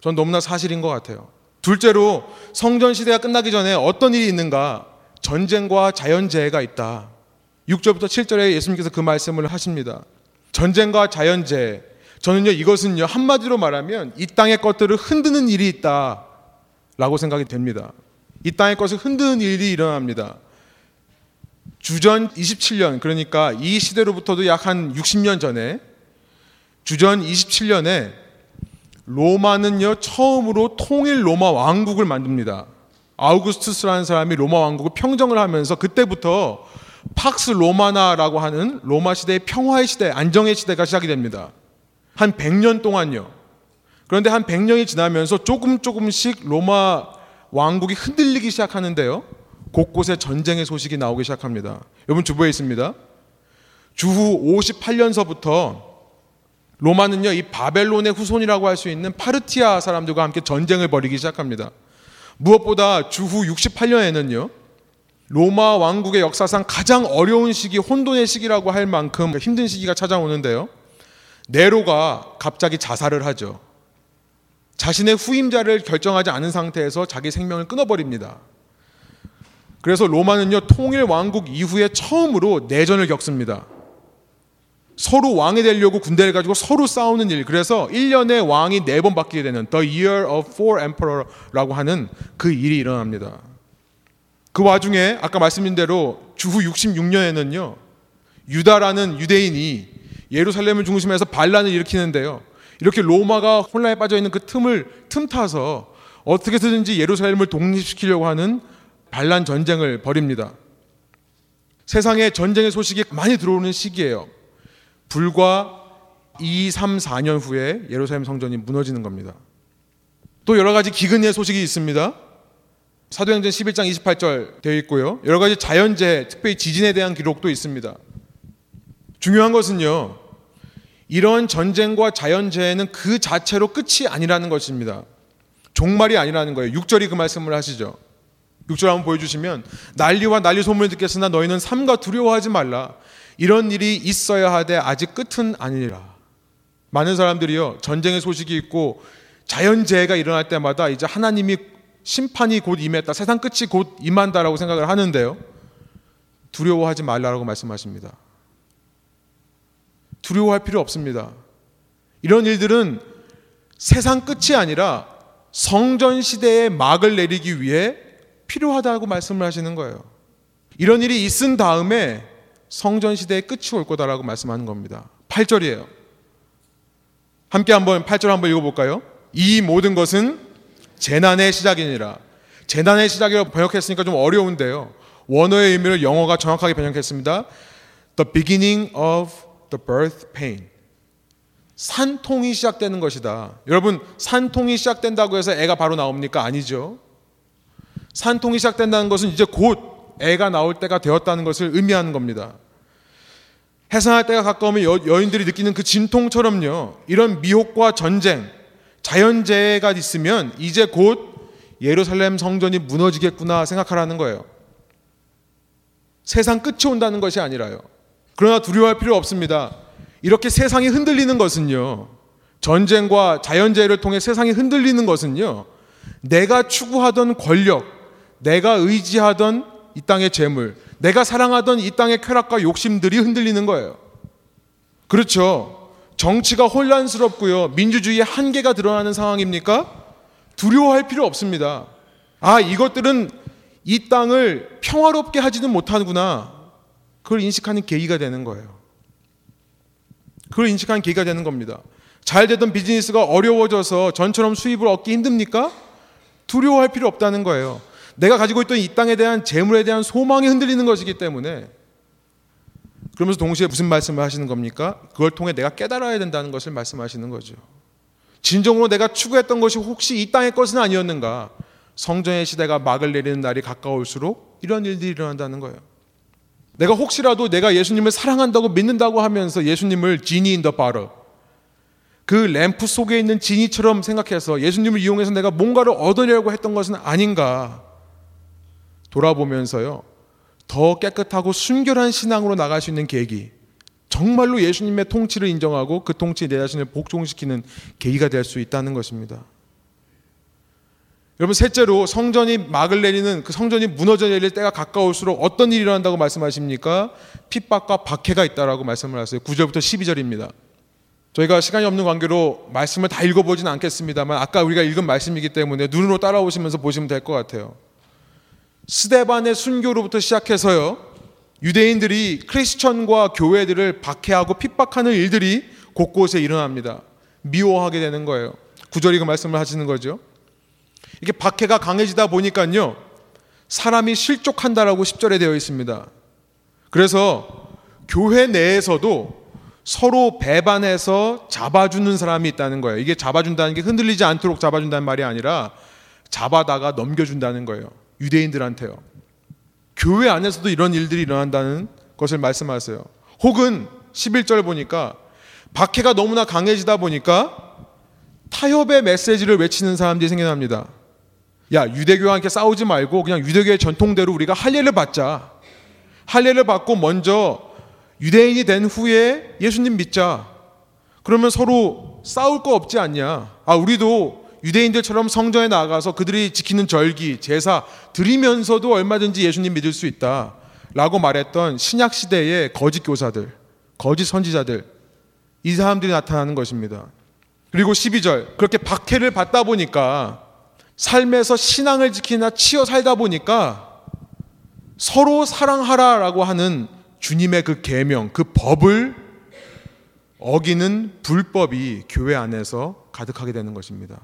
전 너무나 사실인 것 같아요. 둘째로 성전 시대가 끝나기 전에 어떤 일이 있는가? 전쟁과 자연재해가 있다. 6절부터 7절에 예수님께서 그 말씀을 하십니다. 전쟁과 자연재해. 저는요, 이것은요, 한마디로 말하면 이 땅의 것들을 흔드는 일이 있다. 라고 생각이 됩니다. 이 땅의 것을 흔드는 일이 일어납니다. 주전 27년, 그러니까 이 시대로부터도 약 한 60년 전에 주전 27년에 로마는요, 처음으로 통일 로마 왕국을 만듭니다. 아우구스투스라는 사람이 로마 왕국을 평정을 하면서 그때부터 팍스 로마나라고 하는 로마 시대의 평화의 시대, 안정의 시대가 시작이 됩니다. 한 100년 동안요. 그런데 한 100년이 지나면서 조금 조금씩 로마 왕국이 흔들리기 시작하는데요. 곳곳에 전쟁의 소식이 나오기 시작합니다. 여러분 주보에 있습니다. 주후 58년서부터 로마는요, 이 바벨론의 후손이라고 할 수 있는 파르티아 사람들과 함께 전쟁을 벌이기 시작합니다. 무엇보다 주후 68년에는요, 로마 왕국의 역사상 가장 어려운 시기, 혼돈의 시기라고 할 만큼 힘든 시기가 찾아오는데요. 네로가 갑자기 자살을 하죠. 자신의 후임자를 결정하지 않은 상태에서 자기 생명을 끊어버립니다. 그래서 로마는요, 통일 왕국 이후에 처음으로 내전을 겪습니다. 서로 왕이 되려고 군대를 가지고 서로 싸우는 일. 그래서 1년에 왕이 4번 바뀌게 되는 The Year of Four Emperor라고 하는 그 일이 일어납니다. 그 와중에 아까 말씀드린 대로 주후 66년에는요. 유다라는 유대인이 예루살렘을 중심해서 반란을 일으키는데요. 이렇게 로마가 혼란에 빠져 있는 그 틈을 틈타서 어떻게든지 예루살렘을 독립시키려고 하는 반란 전쟁을 벌입니다. 세상에 전쟁의 소식이 많이 들어오는 시기예요. 불과 2, 3, 4년 후에 예루살렘 성전이 무너지는 겁니다. 또 여러 가지 기근의 소식이 있습니다. 사도행전 11장 28절 되어 있고요. 여러 가지 자연재해, 특별히 지진에 대한 기록도 있습니다. 중요한 것은요. 이런 전쟁과 자연재해는 그 자체로 끝이 아니라는 것입니다. 종말이 아니라는 거예요. 6절이 그 말씀을 하시죠. 6절 한번 보여주시면 난리와 난리 소문을 듣겠으나 너희는 삼가 두려워하지 말라. 이런 일이 있어야 하되 아직 끝은 아니라. 많은 사람들이요 전쟁의 소식이 있고 자연재해가 일어날 때마다 이제 하나님이 심판이 곧 임했다, 세상 끝이 곧 임한다라고 생각을 하는데요. 두려워하지 말라라고 말씀하십니다. 두려워할 필요 없습니다. 이런 일들은 세상 끝이 아니라 성전 시대의 막을 내리기 위해 필요하다고 말씀을 하시는 거예요. 이런 일이 있은 다음에 성전 시대의 끝이 올 거다라고 말씀하는 겁니다. 8절이에요. 함께 한번 8절 한번 읽어 볼까요? 이 모든 것은 재난의 시작이니라. 재난의 시작이라고 번역했으니까 좀 어려운데요. 원어의 의미를 영어가 정확하게 번역했습니다. The beginning of the birth pain. 산통이 시작되는 것이다. 여러분, 산통이 시작된다고 해서 애가 바로 나옵니까? 아니죠. 산통이 시작된다는 것은 이제 곧 애가 나올 때가 되었다는 것을 의미하는 겁니다. 해산할 때가 가까우면 여, 여인들이 느끼는 그 진통처럼요. 이런 미혹과 전쟁, 자연재해가 있으면 이제 곧 예루살렘 성전이 무너지겠구나 생각하라는 거예요. 세상 끝이 온다는 것이 아니라요. 그러나 두려워할 필요 없습니다. 이렇게 세상이 흔들리는 것은요. 전쟁과 자연재해를 통해 세상이 흔들리는 것은요. 내가 추구하던 권력, 내가 의지하던 이 땅의 재물, 내가 사랑하던 이 땅의 쾌락과 욕심들이 흔들리는 거예요. 그렇죠. 정치가 혼란스럽고요. 민주주의의 한계가 드러나는 상황입니까? 두려워할 필요 없습니다. 아, 이것들은 이 땅을 평화롭게 하지는 못하구나. 그걸 인식하는 계기가 되는 거예요. 그걸 인식하는 계기가 되는 겁니다. 잘 되던 비즈니스가 어려워져서 전처럼 수입을 얻기 힘듭니까? 두려워할 필요 없다는 거예요. 내가 가지고 있던 이 땅에 대한 재물에 대한 소망이 흔들리는 것이기 때문에 그러면서 동시에 무슨 말씀을 하시는 겁니까? 그걸 통해 내가 깨달아야 된다는 것을 말씀하시는 거죠. 진정으로 내가 추구했던 것이 혹시 이 땅의 것은 아니었는가? 성전의 시대가 막을 내리는 날이 가까울수록 이런 일들이 일어난다는 거예요. 내가 혹시라도 내가 예수님을 사랑한다고 믿는다고 하면서 예수님을 genie in the bottle 그 램프 속에 있는 genie처럼 생각해서 예수님을 이용해서 내가 뭔가를 얻으려고 했던 것은 아닌가 돌아보면서요 더 깨끗하고 순결한 신앙으로 나갈 수 있는 계기 정말로 예수님의 통치를 인정하고 그 통치에 내 자신을 복종시키는 계기가 될 수 있다는 것입니다. 여러분 셋째로 성전이 막을 내리는 그 성전이 무너져 내릴 때가 가까울수록 어떤 일이 일어난다고 말씀하십니까? 핍박과 박해가 있다라고 말씀을 하세요. 9절부터 12절입니다. 저희가 시간이 없는 관계로 말씀을 다 읽어보진 않겠습니다만 아까 우리가 읽은 말씀이기 때문에 눈으로 따라오시면서 보시면 될 것 같아요. 스데반의 순교로부터 시작해서요. 유대인들이 크리스천과 교회들을 박해하고 핍박하는 일들이 곳곳에 일어납니다. 미워하게 되는 거예요. 구절이 그 말씀을 하시는 거죠. 이게 박해가 강해지다 보니까요. 사람이 실족한다라고 10절에 되어 있습니다. 그래서 교회 내에서도 서로 배반해서 잡아주는 사람이 있다는 거예요. 이게 잡아준다는 게 흔들리지 않도록 잡아준다는 말이 아니라 잡아다가 넘겨준다는 거예요. 유대인들한테요. 교회 안에서도 이런 일들이 일어난다는 것을 말씀하세요. 혹은 11절 보니까 박해가 너무나 강해지다 보니까 타협의 메시지를 외치는 사람들이 생겨납니다. 야, 유대교와 함께 싸우지 말고 그냥 유대교의 전통대로 우리가 할례를 받자. 할례를 받고 먼저 유대인이 된 후에 예수님 믿자. 그러면 서로 싸울 거 없지 않냐. 아, 우리도 유대인들처럼 성전에 나가서 그들이 지키는 절기, 제사 드리면서도 얼마든지 예수님 믿을 수 있다. 라고 말했던 신약 시대의 거짓 교사들, 거짓 선지자들, 이 사람들이 나타나는 것입니다. 그리고 12절, 그렇게 박해를 받다 보니까 삶에서 신앙을 지키나 치어 살다 보니까 서로 사랑하라라고 하는 주님의 그 계명, 그 법을 어기는 불법이 교회 안에서 가득하게 되는 것입니다.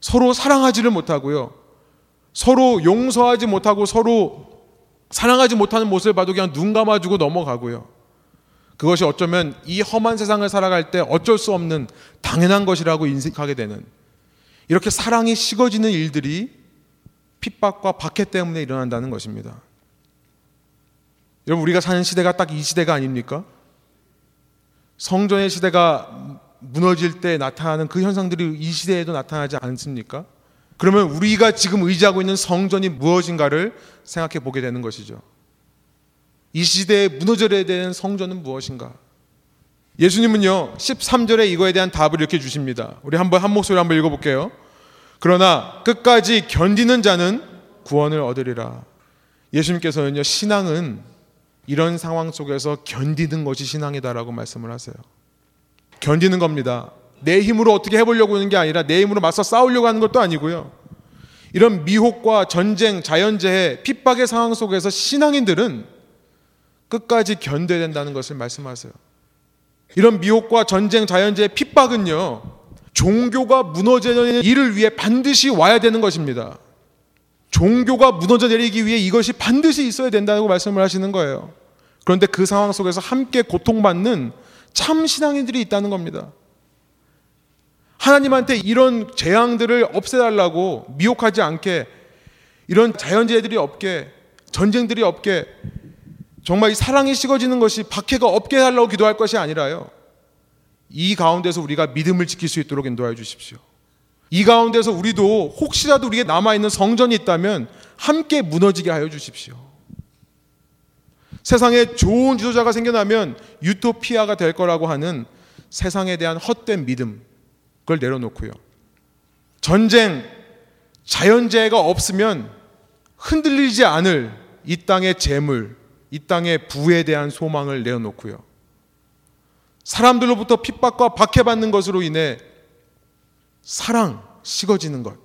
서로 사랑하지를 못하고요. 서로 용서하지 못하고 서로 사랑하지 못하는 모습을 봐도 그냥 눈 감아주고 넘어가고요. 그것이 어쩌면 이 험한 세상을 살아갈 때 어쩔 수 없는 당연한 것이라고 인식하게 되는 이렇게 사랑이 식어지는 일들이 핍박과 박해 때문에 일어난다는 것입니다. 여러분 우리가 사는 시대가 딱 이 시대가 아닙니까? 성전의 시대가 무너질 때 나타나는 그 현상들이 이 시대에도 나타나지 않습니까? 그러면 우리가 지금 의지하고 있는 성전이 무엇인가를 생각해 보게 되는 것이죠. 이 시대에 무너져야 되는 성전은 무엇인가? 예수님은요, 13절에 이거에 대한 답을 이렇게 주십니다. 우리 한번 한 목소리 한번 읽어볼게요. 그러나 끝까지 견디는 자는 구원을 얻으리라. 예수님께서는요, 신앙은 이런 상황 속에서 견디는 것이 신앙이다라고 말씀을 하세요. 견디는 겁니다. 내 힘으로 어떻게 해보려고 하는 게 아니라 내 힘으로 맞서 싸우려고 하는 것도 아니고요. 이런 미혹과 전쟁, 자연재해, 핍박의 상황 속에서 신앙인들은 끝까지 견뎌야 된다는 것을 말씀하세요. 이런 미혹과 전쟁, 자연재해, 핍박은요, 종교가 무너져 내리는 일을 위해 반드시 와야 되는 것입니다. 종교가 무너져 내리기 위해 이것이 반드시 있어야 된다고 말씀을 하시는 거예요. 그런데 그 상황 속에서 함께 고통받는 참 신앙인들이 있다는 겁니다. 하나님한테 이런 재앙들을 없애달라고 미혹하지 않게 이런 자연재해들이 없게 전쟁들이 없게 정말 이 사랑이 식어지는 것이 박해가 없게 해달라고 기도할 것이 아니라요. 이 가운데서 우리가 믿음을 지킬 수 있도록 인도하여 주십시오. 이 가운데서 우리도 혹시라도 우리에 남아있는 성전이 있다면 함께 무너지게 하여 주십시오. 세상에 좋은 지도자가 생겨나면 유토피아가 될 거라고 하는 세상에 대한 헛된 믿음, 그걸 내려놓고요. 전쟁, 자연재해가 없으면 흔들리지 않을 이 땅의 재물, 이 땅의 부에 대한 소망을 내어놓고요. 사람들로부터 핍박과 박해받는 것으로 인해 사랑, 식어지는 것.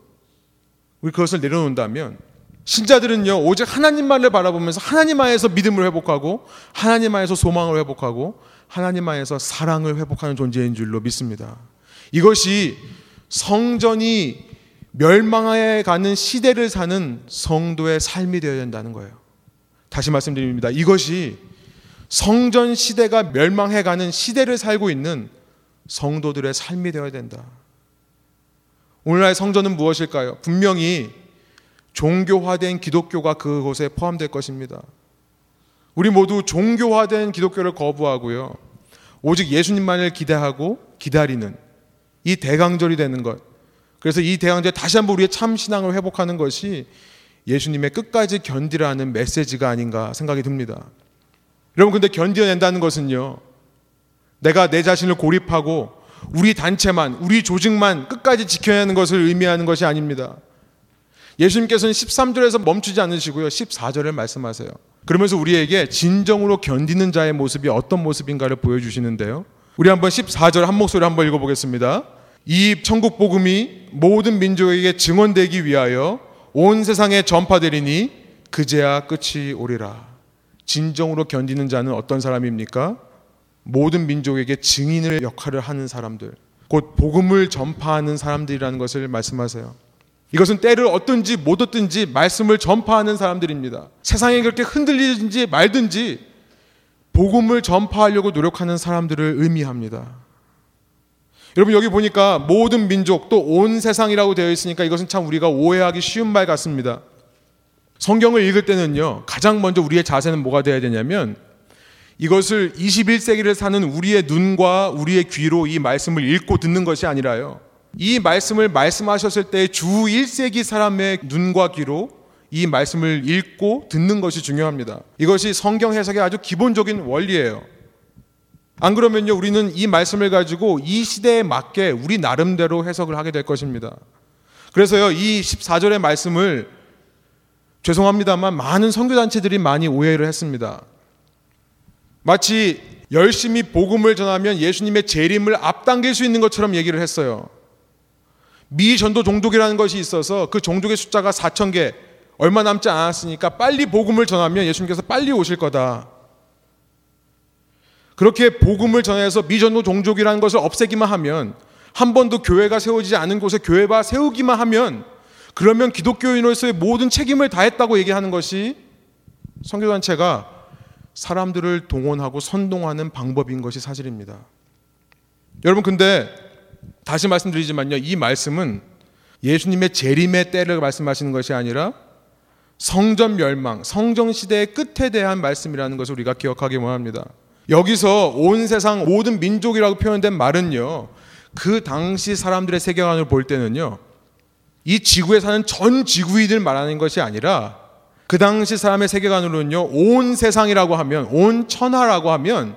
우리 그것을 내려놓는다면 신자들은요, 오직 하나님만을 바라보면서 하나님 안에서 믿음을 회복하고 하나님 안에서 소망을 회복하고 하나님 안에서 사랑을 회복하는 존재인 줄로 믿습니다. 이것이 성전이 멸망해 가는 시대를 사는 성도의 삶이 되어야 된다는 거예요. 다시 말씀드립니다. 이것이 성전 시대가 멸망해 가는 시대를 살고 있는 성도들의 삶이 되어야 된다. 오늘날의 성전은 무엇일까요? 분명히 종교화된 기독교가 그곳에 포함될 것입니다. 우리 모두 종교화된 기독교를 거부하고요. 오직 예수님만을 기대하고 기다리는 이 대강절이 되는 것. 그래서 이 대강절 다시 한번 우리의 참 신앙을 회복하는 것이 예수님의 끝까지 견디라는 메시지가 아닌가 생각이 듭니다. 여러분 근데 견뎌낸다는 것은요. 내가 내 자신을 고립하고 우리 단체만, 우리 조직만 끝까지 지켜내는 것을 의미하는 것이 아닙니다. 예수님께서는 13절에서 멈추지 않으시고요. 14절을 말씀하세요. 그러면서 우리에게 진정으로 견디는 자의 모습이 어떤 모습인가를 보여주시는데요. 우리 한번 14절 한 목소리 한번 읽어보겠습니다. 이 천국 복음이 모든 민족에게 증언되기 위하여 온 세상에 전파되리니 그제야 끝이 오리라. 진정으로 견디는 자는 어떤 사람입니까? 모든 민족에게 증인을 역할을 하는 사람들, 곧 복음을 전파하는 사람들이라는 것을 말씀하세요. 이것은 때를 얻든지 못 얻든지 말씀을 전파하는 사람들입니다. 세상에 그렇게 흔들리든지 말든지 복음을 전파하려고 노력하는 사람들을 의미합니다. 여러분 여기 보니까 모든 민족 또 온 세상이라고 되어 있으니까 이것은 참 우리가 오해하기 쉬운 말 같습니다. 성경을 읽을 때는요, 가장 먼저 우리의 자세는 뭐가 되어야 되냐면 이것을 21세기를 사는 우리의 눈과 우리의 귀로 이 말씀을 읽고 듣는 것이 아니라요. 이 말씀을 말씀하셨을 때 주 1세기 사람의 눈과 귀로 이 말씀을 읽고 듣는 것이 중요합니다. 이것이 성경 해석의 아주 기본적인 원리예요. 안 그러면요, 우리는 이 말씀을 가지고 이 시대에 맞게 우리 나름대로 해석을 하게 될 것입니다. 그래서요, 이 14절의 말씀을 죄송합니다만 많은 선교단체들이 많이 오해를 했습니다. 마치 열심히 복음을 전하면 예수님의 재림을 앞당길 수 있는 것처럼 얘기를 했어요. 미전도 종족이라는 것이 있어서 그 종족의 숫자가 4천 개 얼마 남지 않았으니까 빨리 복음을 전하면 예수님께서 빨리 오실 거다. 그렇게 복음을 전해서 미전도 종족이라는 것을 없애기만 하면 한 번도 교회가 세워지지 않은 곳에 교회가 세우기만 하면 그러면 기독교인으로서의 모든 책임을 다했다고 얘기하는 것이 선교단체가 사람들을 동원하고 선동하는 방법인 것이 사실입니다. 여러분 근데 다시 말씀드리지만요. 이 말씀은 예수님의 재림의 때를 말씀하시는 것이 아니라 성전 멸망, 성정 시대의 끝에 대한 말씀이라는 것을 우리가 기억하기 원합니다. 여기서 온 세상 모든 민족이라고 표현된 말은요. 그 당시 사람들의 세계관을 볼 때는요. 이 지구에 사는 전 지구인을 말하는 것이 아니라 그 당시 사람의 세계관으로는요. 온 세상이라고 하면 온 천하라고 하면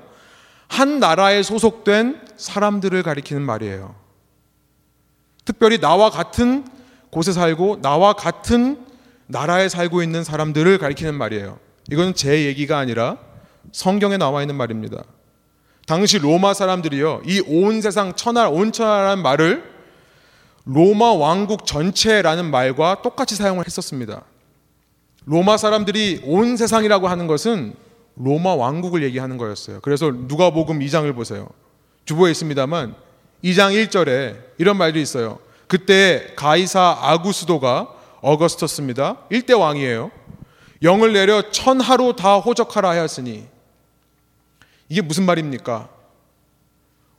한 나라에 소속된 사람들을 가리키는 말이에요. 특별히 나와 같은 곳에 살고 나와 같은 나라에 살고 있는 사람들을 가리키는 말이에요. 이건 제 얘기가 아니라 성경에 나와 있는 말입니다. 당시 로마 사람들이요. 이 온 세상 천하 온천하라는 말을 로마 왕국 전체라는 말과 똑같이 사용을 했었습니다. 로마 사람들이 온 세상이라고 하는 것은 로마 왕국을 얘기하는 거였어요. 그래서 누가복음 2장을 보세요. 주보에 있습니다만 2장 1절에 이런 말도 있어요. 그때 가이사 아구스도가 어거스터스입니다. 1대 왕이에요. 영을 내려 천하로 다 호적하라 하였으니 이게 무슨 말입니까?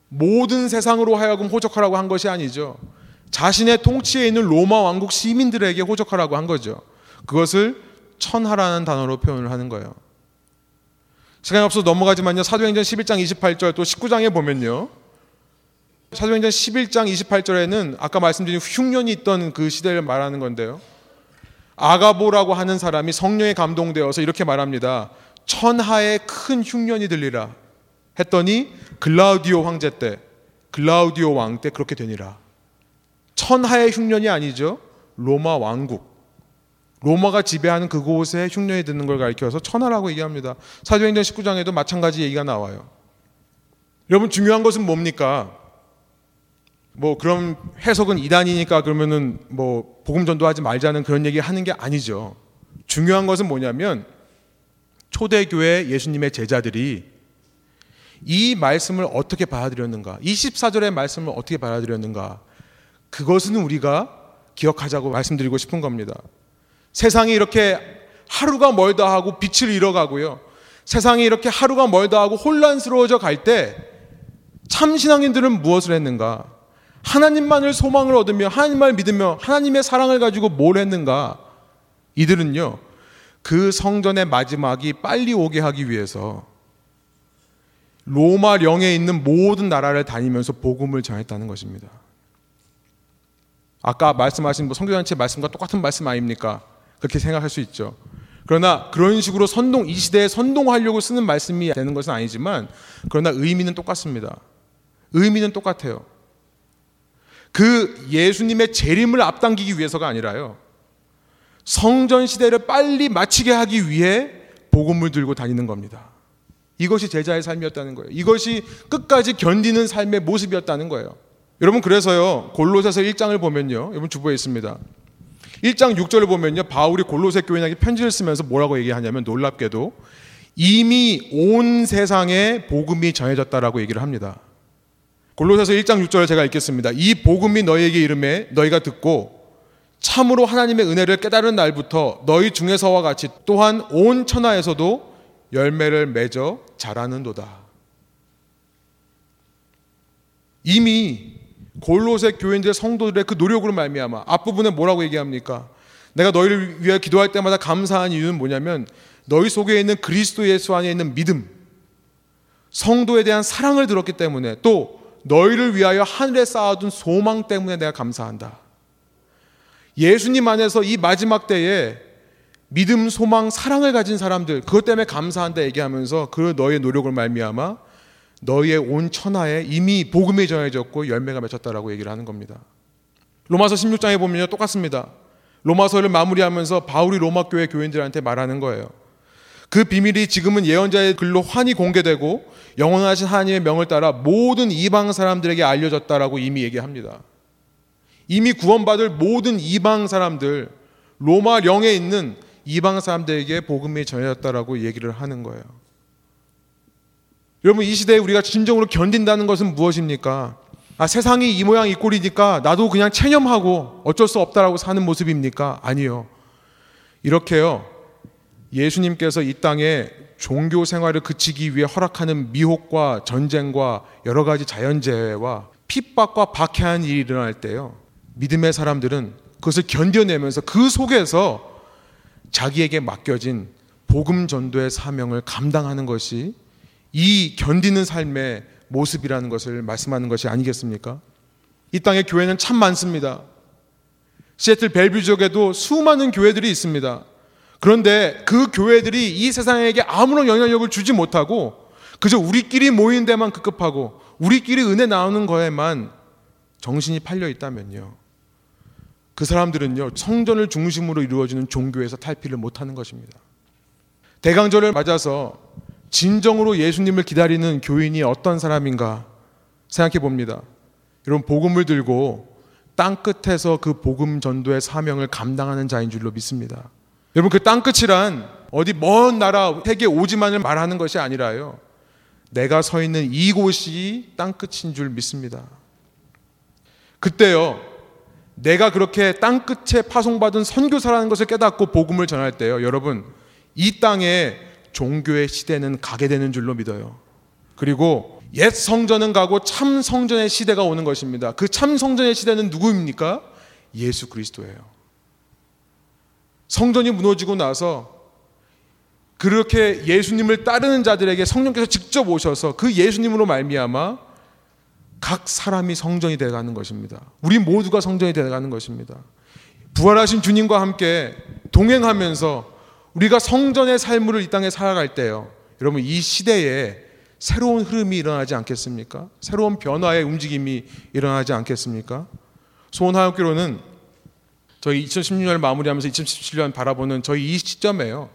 모든 세상으로 하여금 호적하라고 한 것이 아니죠. 자신의 통치에 있는 로마 왕국 시민들에게 호적하라고 한 거죠. 그것을 천하라는 단어로 표현을 하는 거예요. 시간이 없어서 넘어가지만요. 사도행전 11장 28절 또 19장에 보면요. 사도행전 11장 28절에는 아까 말씀드린 흉년이 있던 그 시대를 말하는 건데요. 아가보라고 하는 사람이 성령에 감동되어서 이렇게 말합니다. 천하에 큰 흉년이 들리라 했더니 글라우디오 황제 때 글라우디오 왕 때 그렇게 되니라. 천하의 흉년이 아니죠. 로마 왕국. 로마가 지배하는 그곳에 흉년이 드는 걸 가리켜서 천하라고 얘기합니다. 사도행전 19장에도 마찬가지 얘기가 나와요. 여러분 중요한 것은 뭡니까? 뭐 그런 해석은 이단이니까 그러면은 뭐 복음 전도하지 말자는 그런 얘기 하는 게 아니죠. 중요한 것은 뭐냐면 초대교회 예수님의 제자들이 이 말씀을 어떻게 받아들였는가? 24절의 말씀을 어떻게 받아들였는가? 그것은 우리가 기억하자고 말씀드리고 싶은 겁니다. 세상이 이렇게 하루가 멀다 하고 빛을 잃어가고요. 세상이 이렇게 하루가 멀다 하고 혼란스러워져 갈 때 참신앙인들은 무엇을 했는가? 하나님만을 소망을 얻으며 하나님만 믿으며 하나님의 사랑을 가지고 뭘 했는가? 이들은요. 그 성전의 마지막이 빨리 오게 하기 위해서 로마령에 있는 모든 나라를 다니면서 복음을 전했다는 것입니다. 아까 말씀하신 뭐 성교단체 말씀과 똑같은 말씀 아닙니까? 그렇게 생각할 수 있죠. 그러나 그런 식으로 선동 이 시대에 선동하려고 쓰는 말씀이 되는 것은 아니지만 그러나 의미는 똑같습니다. 의미는 똑같아요. 그 예수님의 재림을 앞당기기 위해서가 아니라요. 성전 시대를 빨리 마치게 하기 위해 복음을 들고 다니는 겁니다. 이것이 제자의 삶이었다는 거예요. 이것이 끝까지 견디는 삶의 모습이었다는 거예요. 여러분 그래서요. 골로새서 1장을 보면요. 여러분 주보에 있습니다. 1장 6절을 보면요. 바울이 골로새 교인에게 편지를 쓰면서 뭐라고 얘기하냐면 놀랍게도 이미 온 세상에 복음이 전해졌다라고 얘기를 합니다. 골로새서 1장 6절을 제가 읽겠습니다. 이 복음이 너희에게 이름에 너희가 듣고 참으로 하나님의 은혜를 깨달은 날부터 너희 중에서와 같이 또한 온 천하에서도 열매를 맺어 자라는도다. 이미 골로새 교인들 성도들의 그 노력으로 말미암아 앞부분에 뭐라고 얘기합니까? 내가 너희를 위해 기도할 때마다 감사한 이유는 뭐냐면 너희 속에 있는 그리스도 예수 안에 있는 믿음, 성도에 대한 사랑을 들었기 때문에 또 너희를 위하여 하늘에 쌓아둔 소망 때문에 내가 감사한다. 예수님 안에서 이 마지막 때에 믿음, 소망, 사랑을 가진 사람들 그것 때문에 감사한다 얘기하면서 그 너의 노력을 말미암아 너희의 온 천하에 이미 복음이 전해졌고 열매가 맺혔다라고 얘기를 하는 겁니다. 로마서 16장에 보면요 똑같습니다. 로마서를 마무리하면서 바울이 로마 교회 교인들한테 말하는 거예요. 그 비밀이 지금은 예언자의 글로 환히 공개되고 영원하신 하나님의 명을 따라 모든 이방 사람들에게 알려졌다라고 이미 얘기합니다. 이미 구원받을 모든 이방 사람들 로마 영에 있는 이방 사람들에게 복음이 전해졌다라고 얘기를 하는 거예요. 여러분 이 시대에 우리가 진정으로 견딘다는 것은 무엇입니까? 아, 세상이 이 모양 이 꼴이니까 나도 그냥 체념하고 어쩔 수 없다라고 사는 모습입니까? 아니요. 이렇게요. 예수님께서 이 땅에 종교 생활을 그치기 위해 허락하는 미혹과 전쟁과 여러 가지 자연재해와 핍박과 박해한 일이 일어날 때요. 믿음의 사람들은 그것을 견뎌내면서 그 속에서 자기에게 맡겨진 복음 전도의 사명을 감당하는 것이 이 견디는 삶의 모습이라는 것을 말씀하는 것이 아니겠습니까? 이 땅에 교회는 참 많습니다. 시애틀 벨뷰 지역에도 수많은 교회들이 있습니다. 그런데 그 교회들이 이 세상에게 아무런 영향력을 주지 못하고 그저 우리끼리 모인 데만 급급하고 우리끼리 은혜 나오는 거에만 정신이 팔려 있다면요. 그 사람들은요, 성전을 중심으로 이루어지는 종교에서 탈피를 못하는 것입니다. 대강절을 맞아서 진정으로 예수님을 기다리는 교인이 어떤 사람인가 생각해 봅니다. 여러분 복음을 들고 땅 끝에서 그 복음 전도의 사명을 감당하는 자인 줄로 믿습니다. 여러분 그 땅 끝이란 어디 먼 나라 세계 오지만을 말하는 것이 아니라요. 내가 서 있는 이곳이 땅 끝인 줄 믿습니다. 그때요. 내가 그렇게 땅 끝에 파송받은 선교사라는 것을 깨닫고 복음을 전할 때요. 여러분 이 땅에 종교의 시대는 가게 되는 줄로 믿어요. 그리고 옛 성전은 가고 참 성전의 시대가 오는 것입니다. 그 참 성전의 시대는 누구입니까? 예수 그리스도예요. 성전이 무너지고 나서 그렇게 예수님을 따르는 자들에게 성령께서 직접 오셔서 그 예수님으로 말미암아 각 사람이 성전이 되어가는 것입니다. 우리 모두가 성전이 되어가는 것입니다. 부활하신 주님과 함께 동행하면서 우리가 성전의 삶을 이 땅에 살아갈 때요. 여러분 이 시대에 새로운 흐름이 일어나지 않겠습니까? 새로운 변화의 움직임이 일어나지 않겠습니까? 소원하옵기로는 저희 2016년을 마무리하면서 2017년 바라보는 저희 이 시점에요.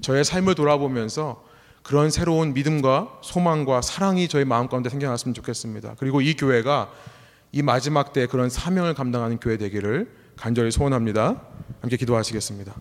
저의 삶을 돌아보면서 그런 새로운 믿음과 소망과 사랑이 저희 마음 가운데 생겨났으면 좋겠습니다. 그리고 이 교회가 이 마지막 때 그런 사명을 감당하는 교회 되기를 간절히 소원합니다. 함께 기도하시겠습니다.